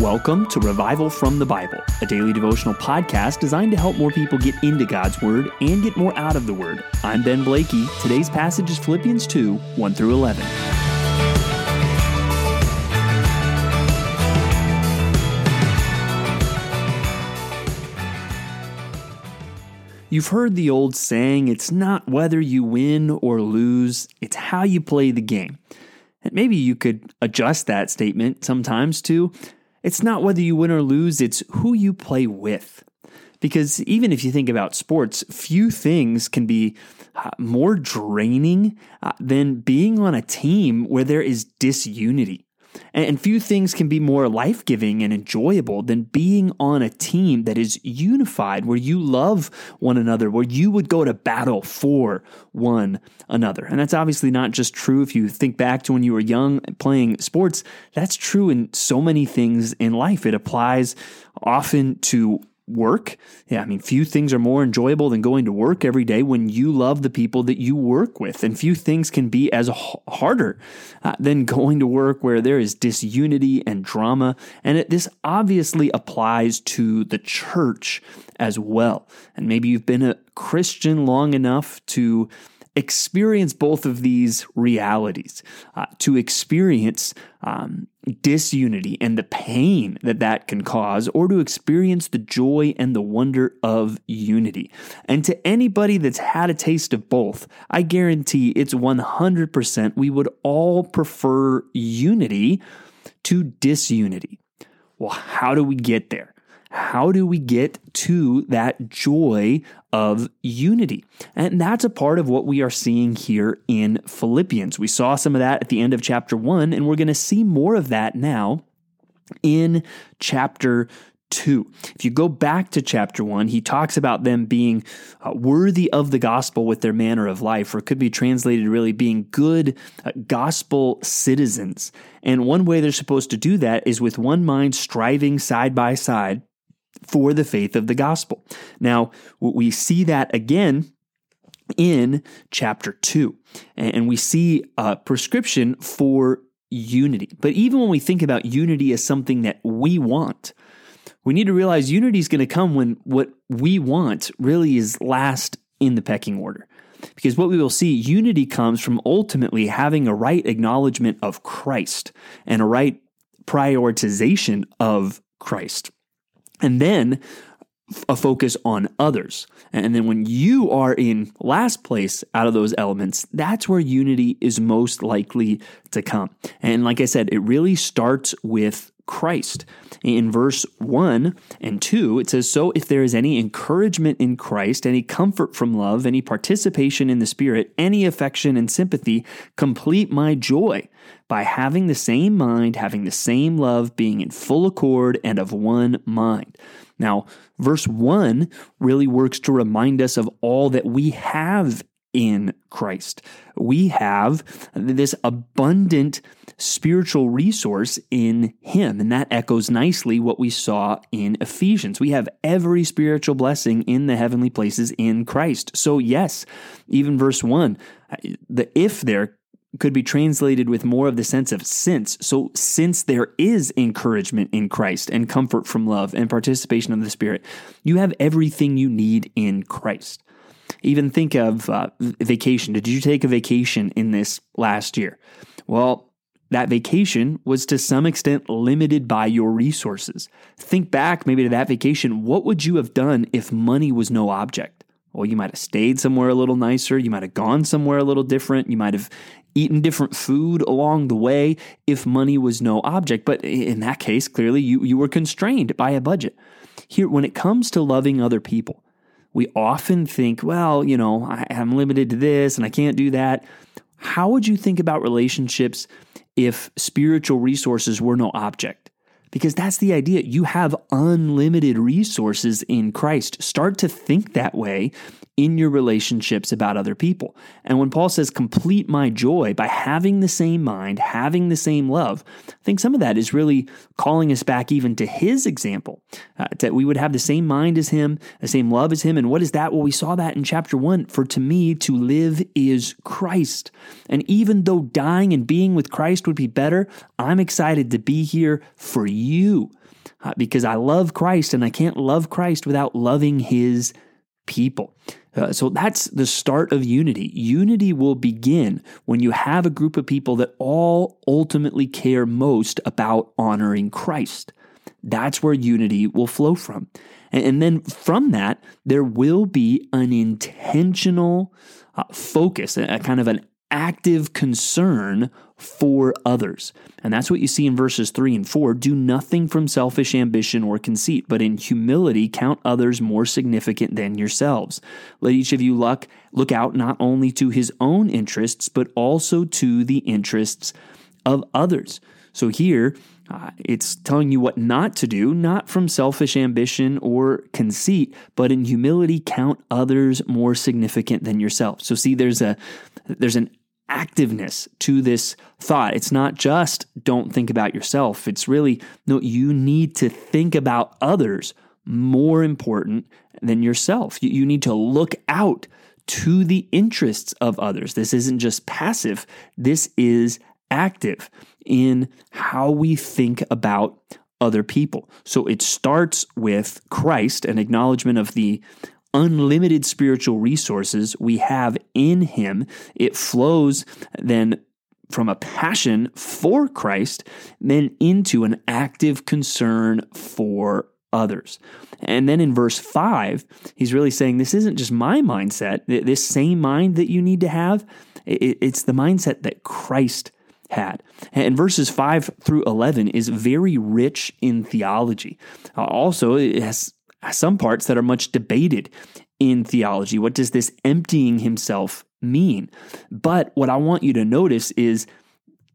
Welcome to Revival from the Bible, a daily devotional podcast designed to help more people get into God's Word and get more out of the Word. I'm Ben Blakey. Today's passage is Philippians 2 1 through 11. You've heard the old saying, it's not whether you win or lose, it's how you play the game. And maybe you could adjust that statement sometimes to it's not whether you win or lose, it's who you play with. Because even if you think about sports, few things can be uh, more draining uh, than being on a team where there is disunity. And few things can be more life giving and enjoyable than being on a team that is unified, where you love one another, where you would go to battle for one another. And that's obviously not just true if you think back to when you were young playing sports. That's true in so many things in life. It applies often to work. Yeah, I mean, few things are more enjoyable than going to work every day when you love the people that you work with. And few things can be as harder uh, than going to work where there is disunity and drama. And it, this obviously applies to the church as well. And maybe you've been a Christian long enough to experience both of these realities, uh, to experience um, disunity and the pain that that can cause, or to experience the joy and the wonder of unity. And to anybody that's had a taste of both, I guarantee it's 100% we would all prefer unity to disunity. Well, how do we get there? How do we get to that joy of unity? And that's a part of what we are seeing here in Philippians. We saw some of that at the end of chapter one, and we're going to see more of that now in chapter 2. If you go back to chapter 1, he talks about them being uh, worthy of the gospel with their manner of life, or could be translated really being good uh, gospel citizens. And one way they're supposed to do that is with one mind striving side by side for the faith of the gospel. Now, we see that again in chapter 2, and we see a prescription for unity. But even when we think about unity as something that we want, we need to realize unity is going to come when what we want really is last in the pecking order. Because what we will see, unity comes from ultimately having a right acknowledgement of Christ and a right prioritization of Christ and then a focus on others. And then when you are in last place out of those elements, that's where unity is most likely to come. And like I said, it really starts with Christ. In verse 1 and 2, it says, So if there is any encouragement in Christ, any comfort from love, any participation in the Spirit, any affection and sympathy, complete my joy by having the same mind, having the same love, being in full accord and of one mind. Now, verse 1 really works to remind us of all that we have in Christ. We have this abundant spiritual resource in Him, and that echoes nicely what we saw in Ephesians. We have every spiritual blessing in the heavenly places in Christ. So, yes, even verse 1, the if there could be translated with more of the sense of since. So, since there is encouragement in Christ and comfort from love and participation of the Spirit, you have everything you need in Christ. Even think of uh, vacation. Did you take a vacation in this last year? Well, that vacation was to some extent limited by your resources. Think back maybe to that vacation. What would you have done if money was no object? Well, you might have stayed somewhere a little nicer. You might have gone somewhere a little different. You might have eaten different food along the way if money was no object. But in that case, clearly you, you were constrained by a budget. Here, when it comes to loving other people, we often think, well, you know, I, I'm limited to this and I can't do that. How would you think about relationships if spiritual resources were no object? Because that's the idea. You have unlimited resources in Christ. Start to think that way in your relationships about other people. And when Paul says, complete my joy by having the same mind, having the same love, I think some of that is really calling us back even to his example, uh, that we would have the same mind as him, the same love as him. And what is that? Well, we saw that in chapter one. For to me, to live is Christ. And even though dying and being with Christ would be better, I'm excited to be here for you uh, because I love Christ and I can't love Christ without loving his people. Uh, so that's the start of unity. Unity will begin when you have a group of people that all ultimately care most about honoring Christ. That's where unity will flow from. And, and then from that, there will be an intentional uh, focus, a, a kind of an active concern for others. And that's what you see in verses 3 and 4. Do nothing from selfish ambition or conceit, but in humility count others more significant than yourselves. Let each of you look, look out not only to his own interests, but also to the interests of others. So here, uh, it's telling you what not to do, not from selfish ambition or conceit, but in humility count others more significant than yourself. So see, there's a there's an activeness to this thought. It's not just don't think about yourself. It's really, no, you need to think about others more important than yourself. You, you need to look out to the interests of others. This isn't just passive, this is active in how we think about other people. So it starts with Christ, an acknowledgement of the unlimited spiritual resources we have in Him. It flows then from a passion for Christ, then into an active concern for others. And then in verse 5, he's really saying this isn't just my mindset, this same mind that you need to have, it's the mindset that Christ had. And verses 5 through 11 is very rich in theology. Also, it has some parts that are much debated in theology. What does this emptying himself mean? But what I want you to notice is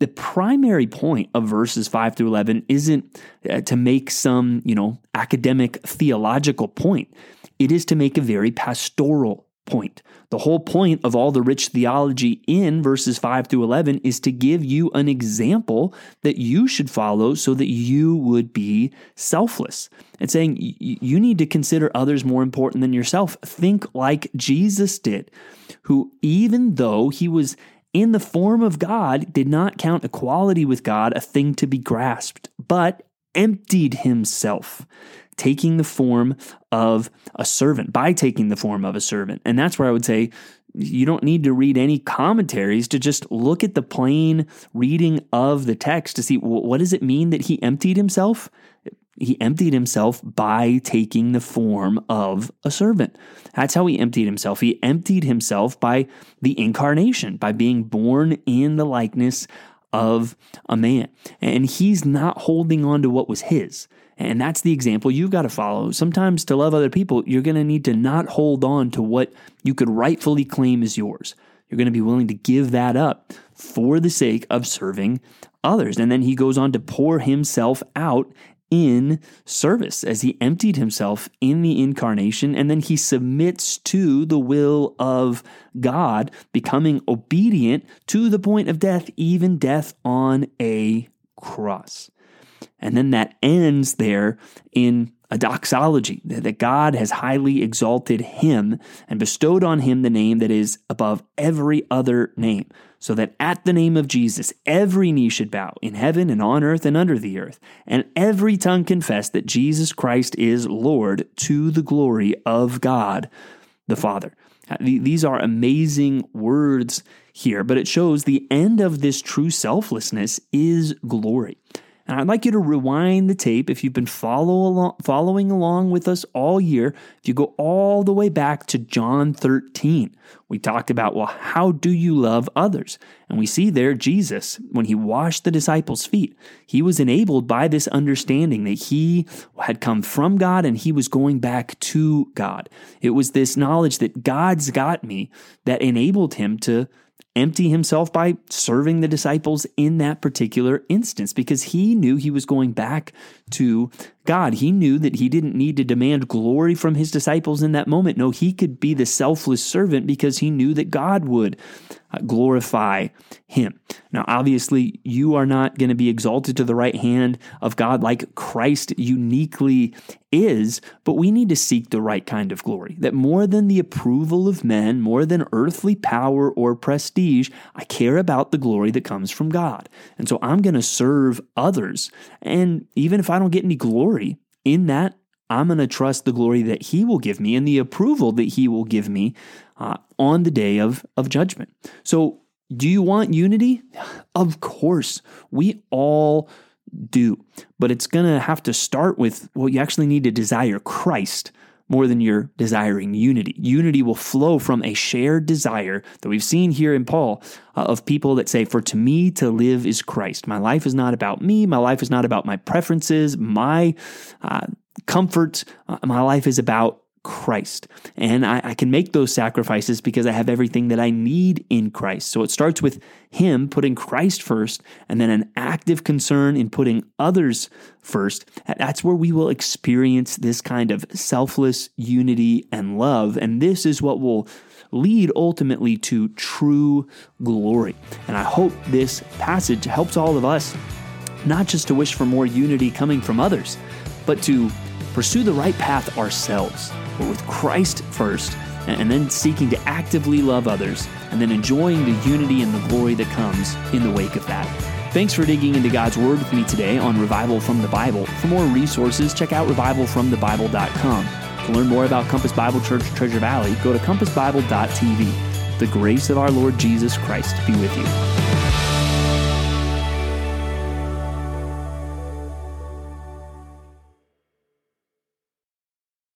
the primary point of verses 5 through 11 isn't uh, to make some, you know, academic theological point. It is to make a very pastoral point. The whole point of all the rich theology in verses 5 through 11 is to give you an example that you should follow so that you would be selfless. And saying you need to consider others more important than yourself. Think like Jesus did, who, even though he was in the form of God, did not count equality with God a thing to be grasped, but emptied himself taking the form of a servant, by taking the form of a servant. And that's where I would say you don't need to read any commentaries to just look at the plain reading of the text to see what does it mean that he emptied himself? He emptied himself by taking the form of a servant. That's how he emptied himself. He emptied himself by the incarnation, by being born in the likeness of a man. And he's not holding on to what was his. And that's the example you've got to follow. Sometimes to love other people, you're going to need to not hold on to what you could rightfully claim as yours. You're going to be willing to give that up for the sake of serving others. And then he goes on to pour himself out in service as he emptied himself in the incarnation and then he submits to the will of God, becoming obedient to the point of death, even death on a cross. And then that ends there in a doxology that God has highly exalted him and bestowed on him the name that is above every other name, so that at the name of Jesus every knee should bow in heaven and on earth and under the earth, and every tongue confess that Jesus Christ is Lord to the glory of God the Father. Uh, these are amazing words here, but it shows the end of this true selflessness is glory. And I'd like you to rewind the tape if you've been follow along, following along with us all year. If you go all the way back to John 13, we talked about, well, how do you love others? And we see there Jesus, when he washed the disciples' feet, he was enabled by this understanding that he had come from God and he was going back to God. It was this knowledge that God's got me that enabled him to empty himself by serving the disciples in that particular instance because he knew he was going back to God. He knew that he didn't need to demand glory from his disciples in that moment. No, he could be the selfless servant because he knew that God would glorify Him. Now, obviously, you are not going to be exalted to the right hand of God like Christ uniquely is, but we need to seek the right kind of glory. That more than the approval of men, more than earthly power or prestige, I care about the glory that comes from God. And so I'm going to serve others. And even if I don't get any glory in that, I'm going to trust the glory that He will give me and the approval that He will give me uh, on the day of, of judgment. So, do you want unity? Of course. We all do. But it's going to have to start with well, you actually need to desire Christ more than you're desiring unity. Unity will flow from a shared desire that we've seen here in Paul uh, of people that say, For to me to live is Christ. My life is not about me. My life is not about my preferences, my uh, comfort. Uh, my life is about Christ. And I, I, can make those sacrifices because I have everything that I need in Christ. So it starts with Him putting Christ first and then an active concern in putting others first. That's where we will experience this kind of selfless unity and love. And this is what will lead ultimately to true glory. And I hope this passage helps all of us not just to wish for more unity coming from others, but to pursue the right path ourselves, but with Christ first, and then seeking to actively love others, and then enjoying the unity and the glory that comes in the wake of that. Thanks for digging into God's Word with me today on Revival from the Bible. For more resources, check out revivalfromthebible.com. To learn more about Compass Bible Church Treasure Valley, go to compassbible.tv. The grace of our Lord Jesus Christ be with you.